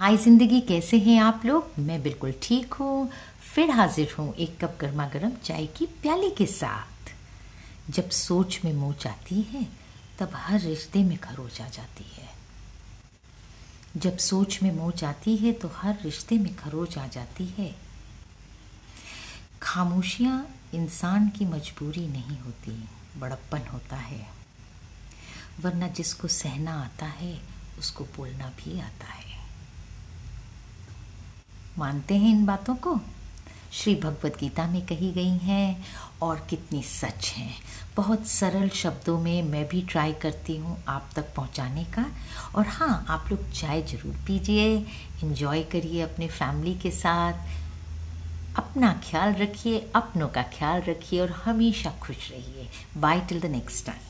हाय ज़िंदगी, कैसे हैं आप लोग? मैं बिल्कुल ठीक हूँ। फिर हाजिर हूँ एक कप गर्मा गर्म चाय की प्याली के साथ। जब सोच में मोच आती है, तब हर रिश्ते में खरोच आ जाती है। जब सोच में मोच आती है तो हर रिश्ते में खरोच आ जाती है। खामोशियाँ इंसान की मजबूरी नहीं होती, बड़प्पन होता है। वरना जिसको सहना आता है, उसको बोलना भी आता है। मानते हैं इन बातों को? श्री भगवत गीता में कही गई हैं, और कितनी सच हैं। बहुत सरल शब्दों में मैं भी ट्राई करती हूँ आप तक पहुँचाने का। और हाँ आप लोग चाय ज़रूर पीजिए इन्जॉय करिए अपने फैमिली के साथ। अपना ख्याल रखिए, अपनों का ख्याल रखिए, और हमेशा खुश रहिए। Bye till the next time